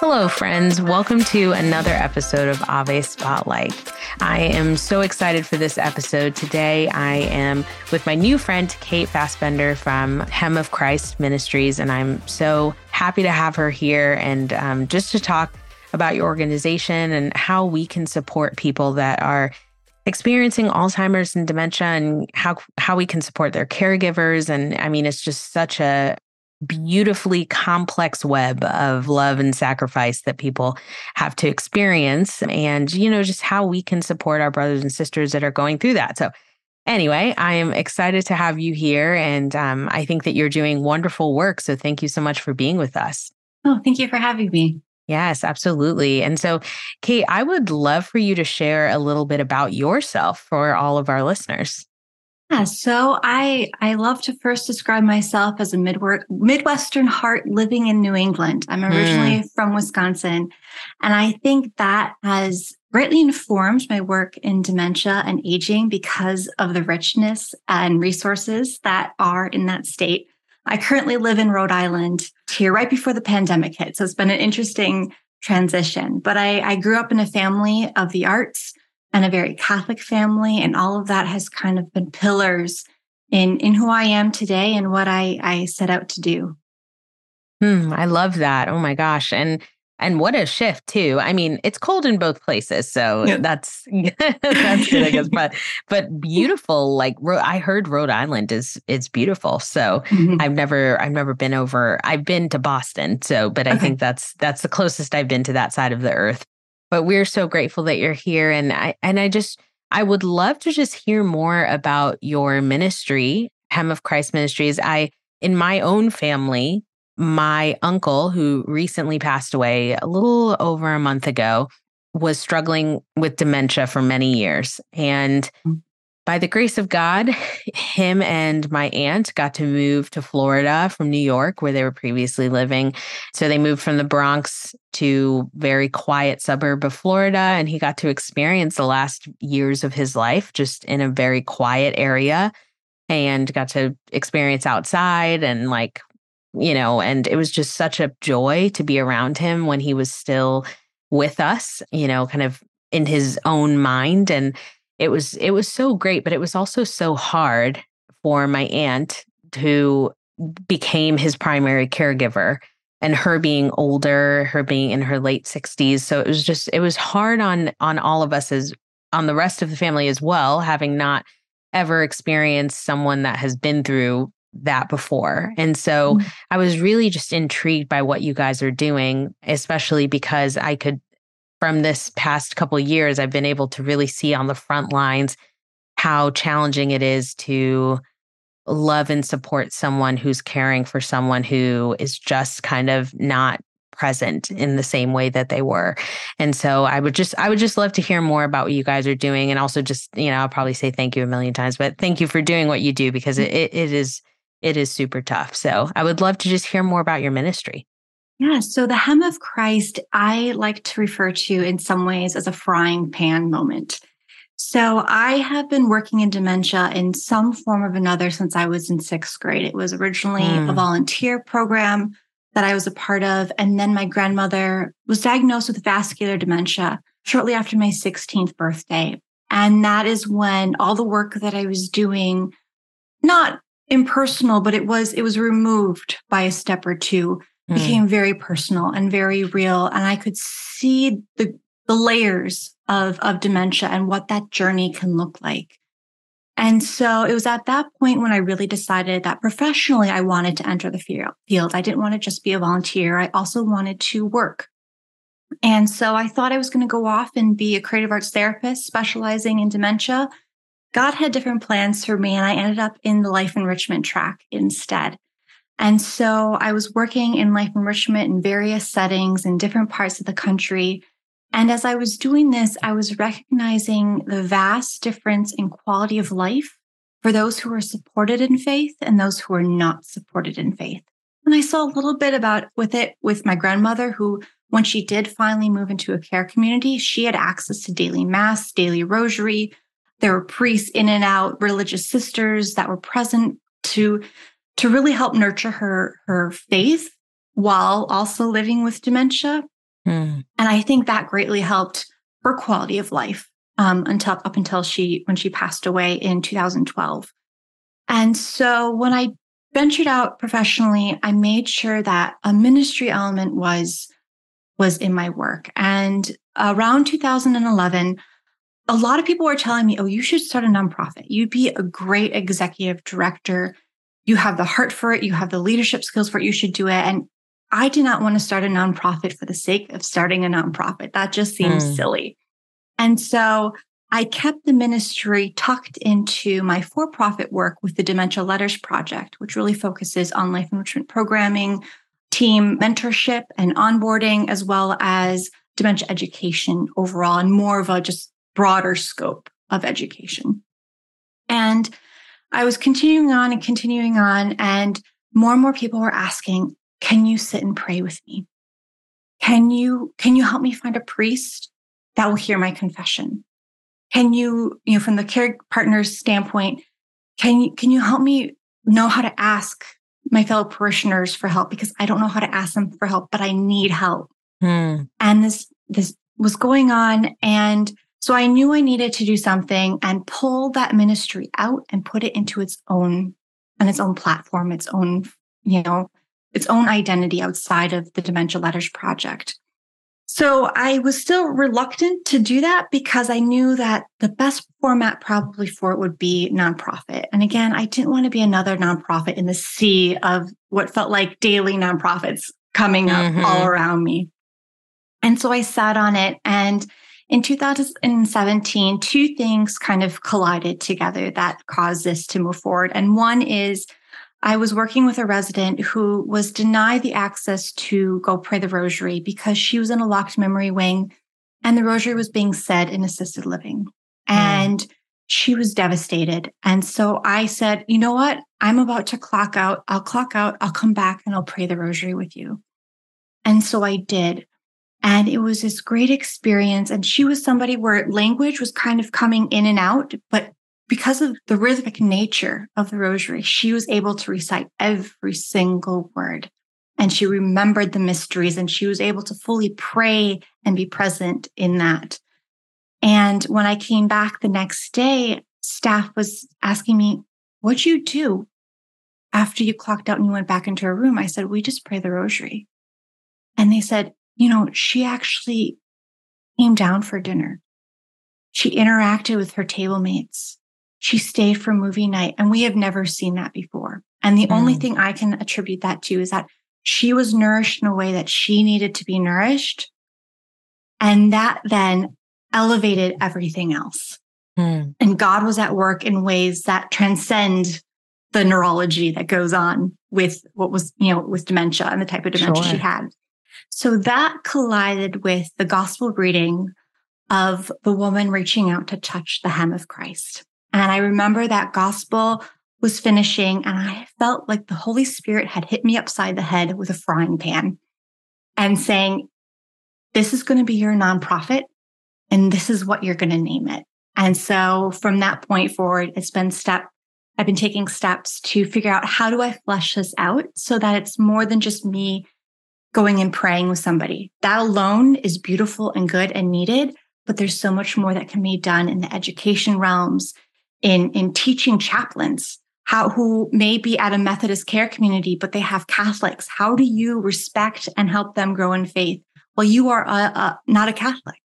Hello, friends. Welcome to another episode of Ave Spotlight. I am so excited for this episode. Today, I am with my new friend, Kate Fassbender from Hem of Christ Ministries, and I'm so happy to have her here and um, just to talk about your organization and how we can support people that are experiencing Alzheimer's and dementia and how how we can support their caregivers and I mean it's just such a beautifully complex web of love and sacrifice that people have to experience and you know just how we can support our brothers and sisters that are going through that so anyway i am excited to have you here and um, i think that you're doing wonderful work so thank you so much for being with us oh thank you for having me Yes, absolutely. And so, Kate, I would love for you to share a little bit about yourself for all of our listeners. Yeah, so I I love to first describe myself as a midward, Midwestern heart living in New England. I'm originally mm. from Wisconsin, and I think that has greatly informed my work in dementia and aging because of the richness and resources that are in that state. I currently live in Rhode Island here right before the pandemic hit, so it's been an interesting transition. But I, I grew up in a family of the arts and a very Catholic family. And all of that has kind of been pillars in, in who I am today and what I, I set out to do. Hmm, I love that. Oh my gosh. And and what a shift too. I mean, it's cold in both places, so yeah. that's that's good, I guess. But but beautiful. Like I heard Rhode Island is is beautiful. So mm-hmm. I've never I've never been over. I've been to Boston. So, but I okay. think that's that's the closest I've been to that side of the earth. But we're so grateful that you're here. And I and I just I would love to just hear more about your ministry, Hem of Christ Ministries. I in my own family, my uncle, who recently passed away a little over a month ago, was struggling with dementia for many years. And mm by the grace of God, him and my aunt got to move to Florida from New York, where they were previously living. So they moved from the Bronx to very quiet suburb of Florida, and he got to experience the last years of his life just in a very quiet area, and got to experience outside and like you know, and it was just such a joy to be around him when he was still with us, you know, kind of in his own mind and it was it was so great but it was also so hard for my aunt who became his primary caregiver and her being older her being in her late 60s so it was just it was hard on on all of us as on the rest of the family as well having not ever experienced someone that has been through that before. And so mm-hmm. I was really just intrigued by what you guys are doing, especially because I could from this past couple years, I've been able to really see on the front lines how challenging it is to love and support someone who's caring for someone who is just kind of not present in the same way that they were. And so I would just I would just love to hear more about what you guys are doing and also just, you know, I'll probably say thank you a million times, but thank you for doing what you do because mm. it, it is it is super tough. So I would love to just hear more about your ministry. Yeah. So the hem of Christ, I like to refer to in some ways as a frying pan moment. So I have been working in dementia in some form or another since I was in sixth grade. It was originally mm. a volunteer program that I was a part of. And then my grandmother was diagnosed with vascular dementia shortly after my 16th birthday. And that is when all the work that I was doing, not impersonal, but it was, it was removed by a step or two mm. became very personal and very real. And I could see the, the layers of, of dementia and what that journey can look like. And so it was at that point when I really decided that professionally I wanted to enter the field. I didn't want to just be a volunteer. I also wanted to work. And so I thought I was going to go off and be a creative arts therapist specializing in dementia. God had different plans for me, and I ended up in the life enrichment track instead. And so I was working in life enrichment in various settings in different parts of the country. And as I was doing this, I was recognizing the vast difference in quality of life for those who are supported in faith and those who are not supported in faith. And I saw a little bit about with it with my grandmother, who, when she did finally move into a care community, she had access to daily mass, daily rosary. There were priests in and out, religious sisters that were present to to really help nurture her her faith while also living with dementia Mm. And I think that greatly helped her quality of life um, until up until she when she passed away in 2012. And so when I ventured out professionally, I made sure that a ministry element was was in my work. And around 2011, a lot of people were telling me, "Oh, you should start a nonprofit. You'd be a great executive director. You have the heart for it. You have the leadership skills for it. You should do it." And I did not want to start a nonprofit for the sake of starting a nonprofit. That just seems mm. silly. And so I kept the ministry tucked into my for profit work with the Dementia Letters Project, which really focuses on life enrichment programming, team mentorship and onboarding, as well as dementia education overall, and more of a just broader scope of education. And I was continuing on and continuing on, and more and more people were asking, Can you sit and pray with me? Can you, can you help me find a priest that will hear my confession? Can you, you know, from the care partner's standpoint, can you can you help me know how to ask my fellow parishioners for help because I don't know how to ask them for help, but I need help. Hmm. And this this was going on and so I knew I needed to do something and pull that ministry out and put it into its own on its own platform, its own, you know, its own identity outside of the Dementia Letters Project. So I was still reluctant to do that because I knew that the best format probably for it would be nonprofit. And again, I didn't want to be another nonprofit in the sea of what felt like daily nonprofits coming up mm-hmm. all around me. And so I sat on it. And in 2017, two things kind of collided together that caused this to move forward. And one is I was working with a resident who was denied the access to go pray the rosary because she was in a locked memory wing and the rosary was being said in assisted living. Mm. And she was devastated. And so I said, you know what? I'm about to clock out. I'll clock out. I'll come back and I'll pray the rosary with you. And so I did. And it was this great experience. And she was somebody where language was kind of coming in and out, but because of the rhythmic nature of the rosary, she was able to recite every single word. And she remembered the mysteries and she was able to fully pray and be present in that. And when I came back the next day, staff was asking me, What'd you do after you clocked out and you went back into her room? I said, We just pray the rosary. And they said, You know, she actually came down for dinner. She interacted with her table mates she stayed for movie night and we have never seen that before. And the mm. only thing I can attribute that to is that she was nourished in a way that she needed to be nourished. And that then elevated everything else. Mm. And God was at work in ways that transcend the neurology that goes on with what was, you know, with dementia and the type of dementia sure. she had. So that collided with the gospel reading of the woman reaching out to touch the hem of Christ. And I remember that gospel was finishing and I felt like the Holy Spirit had hit me upside the head with a frying pan and saying, this is going to be your nonprofit and this is what you're going to name it. And so from that point forward, it's been step, I've been taking steps to figure out how do I flesh this out so that it's more than just me going and praying with somebody. That alone is beautiful and good and needed, but there's so much more that can be done in the education realms, in in teaching chaplains how who may be at a Methodist care community, but they have Catholics. How do you respect and help them grow in faith? Well, you are a, a, not a Catholic.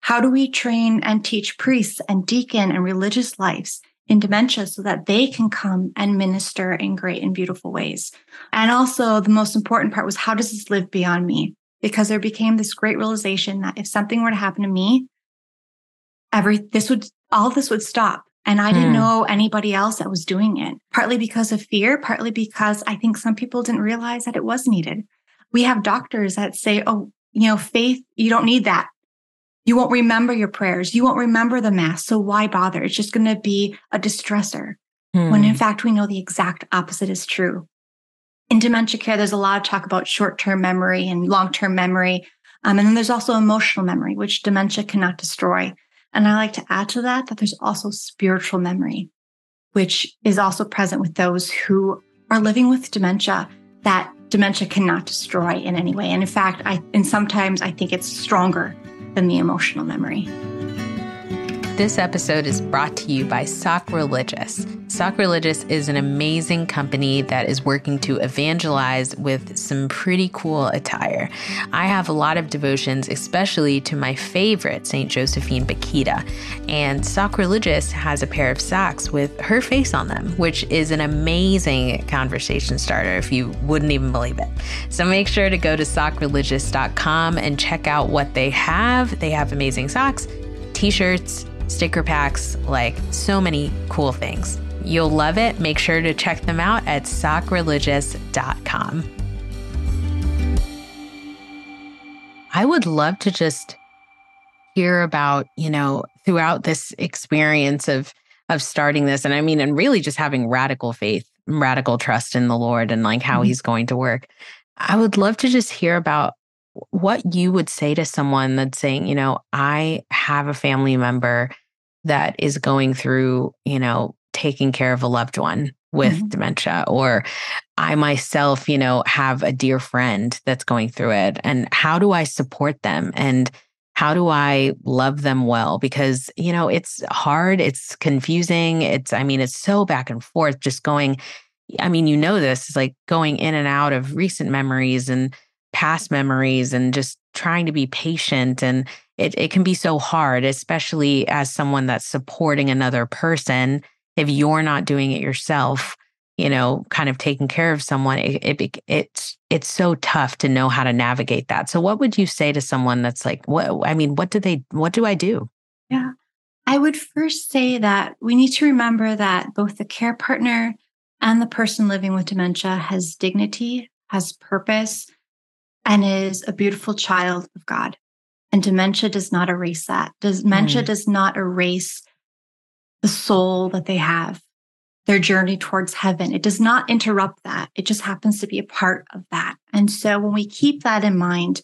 How do we train and teach priests and deacon and religious lives in dementia so that they can come and minister in great and beautiful ways? And also, the most important part was how does this live beyond me? Because there became this great realization that if something were to happen to me, every this would all this would stop and I didn't mm. know anybody else that was doing it, partly because of fear, partly because I think some people didn't realize that it was needed. We have doctors that say, oh, you know, faith, you don't need that. You won't remember your prayers. You won't remember the mass. So why bother? It's just going to be a distressor. Mm. When in hmm. fact, we know the exact opposite is true. In dementia care, there's a lot of talk about short term memory and long term memory. Um, and then there's also emotional memory, which dementia cannot destroy. And I like to add to that that there's also spiritual memory, which is also present with those who are living with dementia, that dementia cannot destroy in any way. And in fact, I and sometimes I think it's stronger than the emotional memory. This episode is brought to you by Sock Religious. Sacreligious is an amazing company that is working to evangelize with some pretty cool attire. I have a lot of devotions, especially to my favorite, St. Josephine Bakhita. And Sock Religious has a pair of socks with her face on them, which is an amazing conversation starter if you wouldn't even believe it. So make sure to go to sockreligious.com and check out what they have. They have amazing socks, t shirts, sticker packs, like so many cool things. You'll love it. Make sure to check them out at sockreligious.com. I would love to just hear about, you know, throughout this experience of of starting this and I mean and really just having radical faith, radical trust in the Lord and like how mm-hmm. he's going to work. I would love to just hear about what you would say to someone that's saying, you know, I have a family member that is going through, you know, taking care of a loved one with mm-hmm. dementia, or I myself, you know, have a dear friend that's going through it. And how do I support them? And how do I love them well? Because, you know, it's hard, it's confusing. It's, I mean, it's so back and forth, just going, I mean, you know, this is like going in and out of recent memories and past memories and just trying to be patient and it, it can be so hard especially as someone that's supporting another person. If you're not doing it yourself you know kind of taking care of someone it, it it's it's so tough to know how to navigate that. So what would you say to someone that's like what i mean what do they what do i do? Yeah. I would first say that we need to remember that both the care partner and the person living with dementia has dignity has purpose and is a beautiful child of God. And dementia does not erase that. Dementia mm. does not erase the soul that they have, their journey towards heaven. It does not interrupt that. It just happens to be a part of that. And so when we keep that in mind,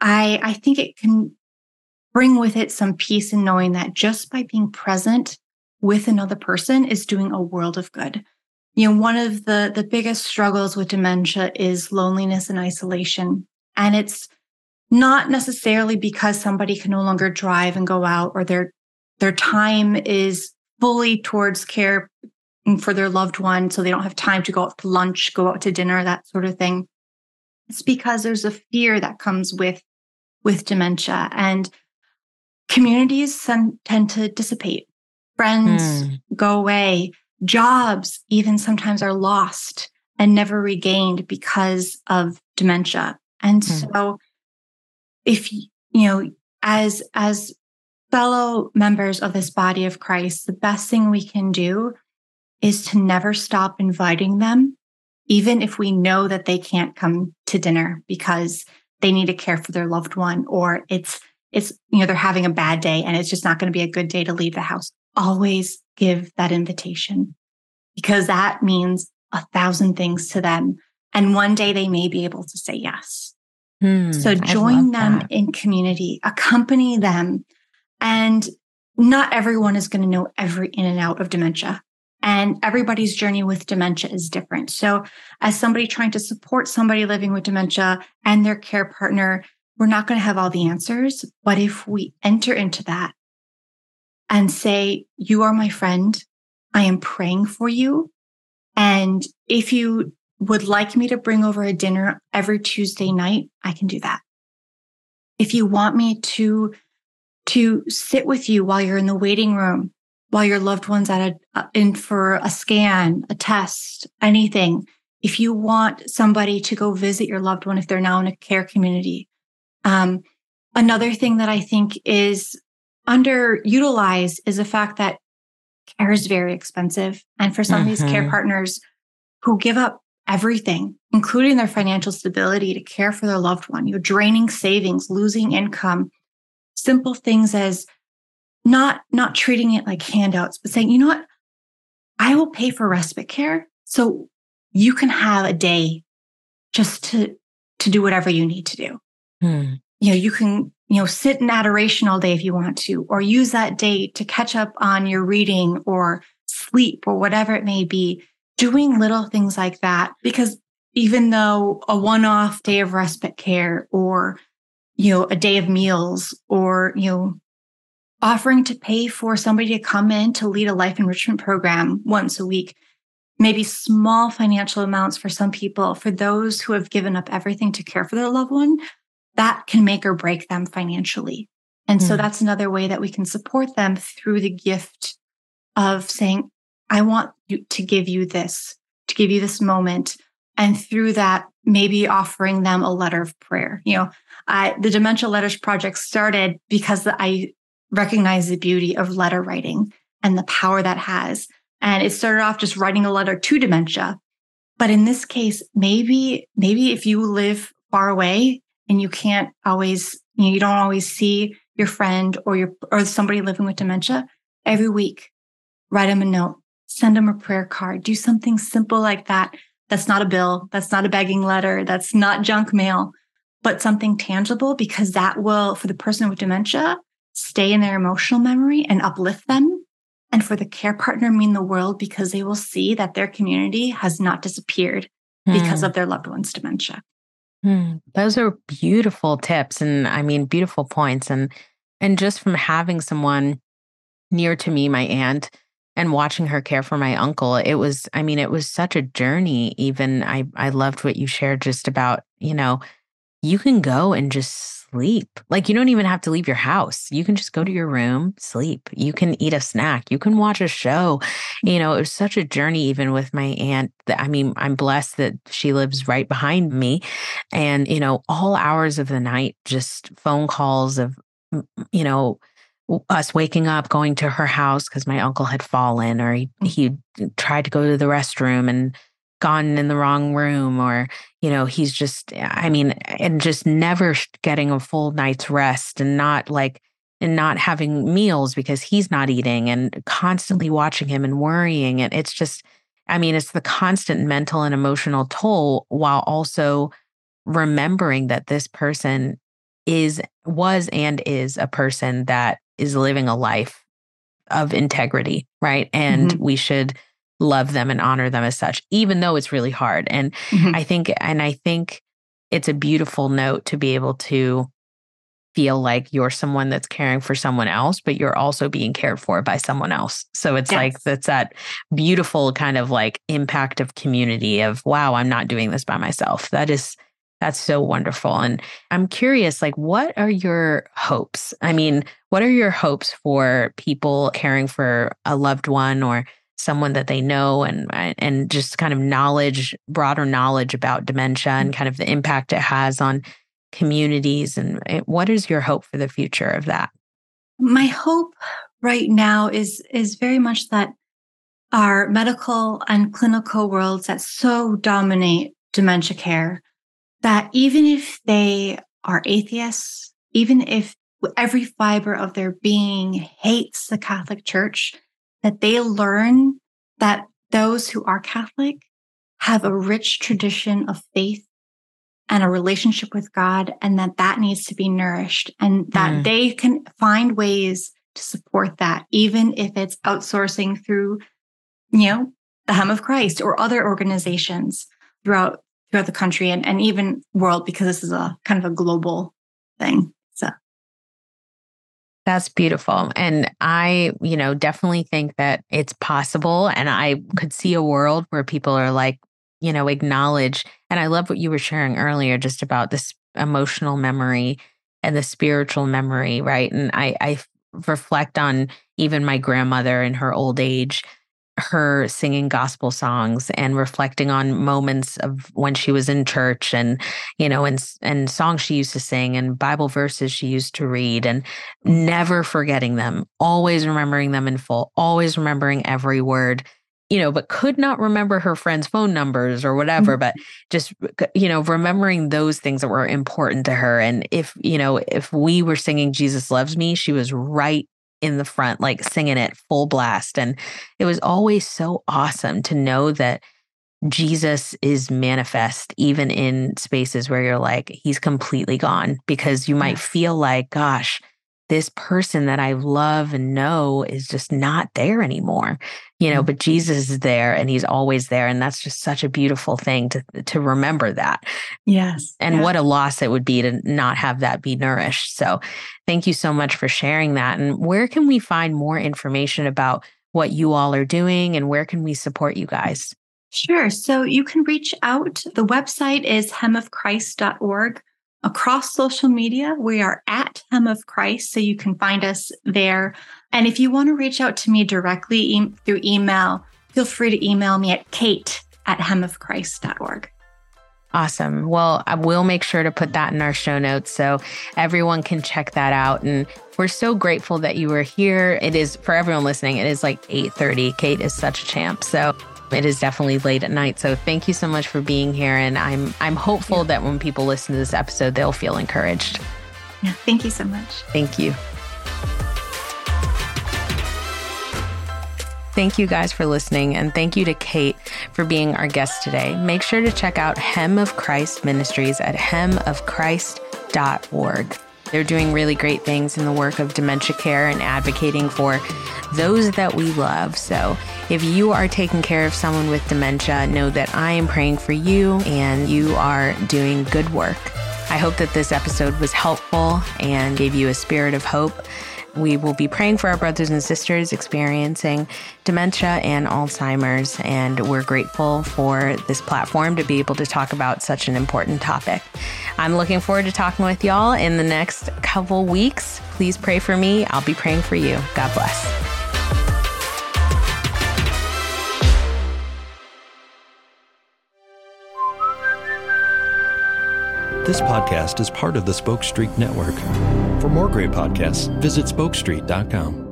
I, I think it can bring with it some peace in knowing that just by being present with another person is doing a world of good you know one of the the biggest struggles with dementia is loneliness and isolation. And it's not necessarily because somebody can no longer drive and go out or their their time is fully towards care for their loved one so they don't have time to go out to lunch go out to dinner that sort of thing. It's because there's a fear that comes with with dementia and communities tend to dissipate. Friends mm. go away Jobs even sometimes are lost and never regained because of dementia. And mm so if you know as as fellow members of this body of Christ, the best thing we can do is to never stop inviting them even if we know that they can't come to dinner because they need to care for their loved one or it's it's you know they're having a bad day and it's just not going to be a good day to leave the house always give that invitation because that means a thousand things to them. And one day they may be able to say yes. Hmm, so join them that. in community, accompany them. And not everyone is going to know every in and out of dementia. And everybody's journey with dementia is different. So, as somebody trying to support somebody living with dementia and their care partner, we're not going to have all the answers. But if we enter into that and say, You are my friend, I am praying for you. And if you would like me to bring over a dinner every Tuesday night, I can do that. If you want me to, to sit with you while you're in the waiting room, while your loved one's at a, in for a scan, a test, anything. If you want somebody to go visit your loved one, if they're now in a care community. Um, another thing that I think is underutilized is the fact that care is very expensive. And for some mm-hmm. of these care mm-hmm. partners who give up everything, including their financial stability to care for their loved one, you're draining savings, losing income, simple things as not, not treating it like handouts, but saying, you know what? I will pay for respite care. So you can have a day just to, to do whatever you need to do. Hmm. You know, you can you know, sit in adoration all day if you want to, or use that day to catch up on your reading or sleep or whatever it may be, doing little things like that. Because even though a one off day of respite care or, you know, a day of meals or, you know, offering to pay for somebody to come in to lead a life enrichment program once a week, maybe small financial amounts for some people, for those who have given up everything to care for their loved one, that can make or break them financially. And mm. so hmm. that's another way that we can support them through the gift of saying, I want you to give you this, to give you this moment. And through that, maybe offering them a letter of prayer. You know, I, the Dementia Letters Project started because I recognize the beauty of letter writing and the power that has. And it started off just writing a letter to dementia. But in this case, maybe, maybe if you live far away and you can't always, you, know, you don't always see your friend or your, or somebody living with dementia every week, write them a note, send them a prayer card, do something simple like that. That's not a bill. That's not a begging letter. That's not junk mail, but something tangible because that will, for the person with dementia, stay in their emotional memory and uplift them. And for the care partner, mean the world because they will see that their community has not disappeared because hmm. of their loved one's dementia. Hmm. Those are beautiful tips. And I mean, beautiful points. And, and just from having someone near to me, my aunt, and watching her care for my uncle, it was, I mean, it was such a journey. Even I, I loved what you shared just about, you know, you can go and just sleep. Like you don't even have to leave your house. You can just go to your room, sleep. You can eat a snack. You can watch a show. You know, it was such a journey, even with my aunt. That, I mean, I'm blessed that she lives right behind me. And, you know, all hours of the night, just phone calls of, you know, us waking up, going to her house because my uncle had fallen or he, mm. he tried to go to the restroom and gone in the wrong room or you know he's just i mean and just never getting a full night's rest and not like and not having meals because he's not eating and constantly watching him and worrying and it's just i mean it's the constant mental and emotional toll while also remembering that this person is was and is a person that is living a life of integrity right and mm-hmm. we should love them and honor them as such, even though it's really hard. And mm-hmm. I think, and I think it's a beautiful note to be able to feel like you're someone that's caring for someone else, but you're also being cared for by someone else. So it's yes. like that's that beautiful kind of like impact of community of wow, I'm not doing this by myself. That is that's so wonderful. And I'm curious, like, what are your hopes? I mean, what are your hopes for people caring for a loved one or someone that they know and and just kind of knowledge broader knowledge about dementia and kind of the impact it has on communities and eh, what is your hope for the future of that? My hope right now is is very much that our medical and clinical worlds that so dominate dementia care that even if they are atheists even if every fiber of their being hates the catholic church that they learn that those who are Catholic have a rich tradition of faith and a relationship with God, and that that needs to be nourished, and that mm. they can find ways to support that, even if it's outsourcing through, you know, the Hem of Christ or other organizations throughout throughout the country and, and even world, because this is a kind of a global thing. That's beautiful. And I, you know, definitely think that it's possible. And I could see a world where people are like, you know, acknowledge. And I love what you were sharing earlier just about this emotional memory and the spiritual memory, right? And I, I reflect on even my grandmother in her old age her singing gospel songs and reflecting on moments of when she was in church and you know and and songs she used to sing and bible verses she used to read and never forgetting them always remembering them in full always remembering every word you know but could not remember her friends phone numbers or whatever mm-hmm. but just you know remembering those things that were important to her and if you know if we were singing jesus loves me she was right in the front, like singing it full blast. And it was always so awesome to know that Jesus is manifest even in spaces where you're like, he's completely gone because you might feel like, gosh, this person that I love and know is just not there anymore. You know, mm-hmm. but Jesus is there and he's always there. And that's just such a beautiful thing to to remember that. Yes. And yes. what a loss it would be to not have that be nourished. So thank you so much for sharing that. And where can we find more information about what you all are doing and where can we support you guys? Sure. So you can reach out. The website is hemofchrist.org. Across social media, we are at Hem of Christ, so you can find us there. And if you want to reach out to me directly e- through email, feel free to email me at kate at hemofchrist.org. Awesome. Well, I will make sure to put that in our show notes so everyone can check that out. And we're so grateful that you were here. It is for everyone listening, it is like 8:30. Kate is such a champ. So it is definitely late at night. So thank you so much for being here. And I'm I'm hopeful yeah. that when people listen to this episode, they'll feel encouraged. Yeah, thank you so much. Thank you. Thank you guys for listening, and thank you to Kate for being our guest today. Make sure to check out Hem of Christ Ministries at hemofchrist.org. They're doing really great things in the work of dementia care and advocating for those that we love. So if you are taking care of someone with dementia, know that I am praying for you and you are doing good work. I hope that this episode was helpful and gave you a spirit of hope. We will be praying for our brothers and sisters experiencing dementia and Alzheimer's, and we're grateful for this platform to be able to talk about such an important topic. I'm looking forward to talking with y'all in the next couple weeks. Please pray for me. I'll be praying for you. God bless. This podcast is part of the Spoke Street Network. For more great podcasts, visit spokestreet.com.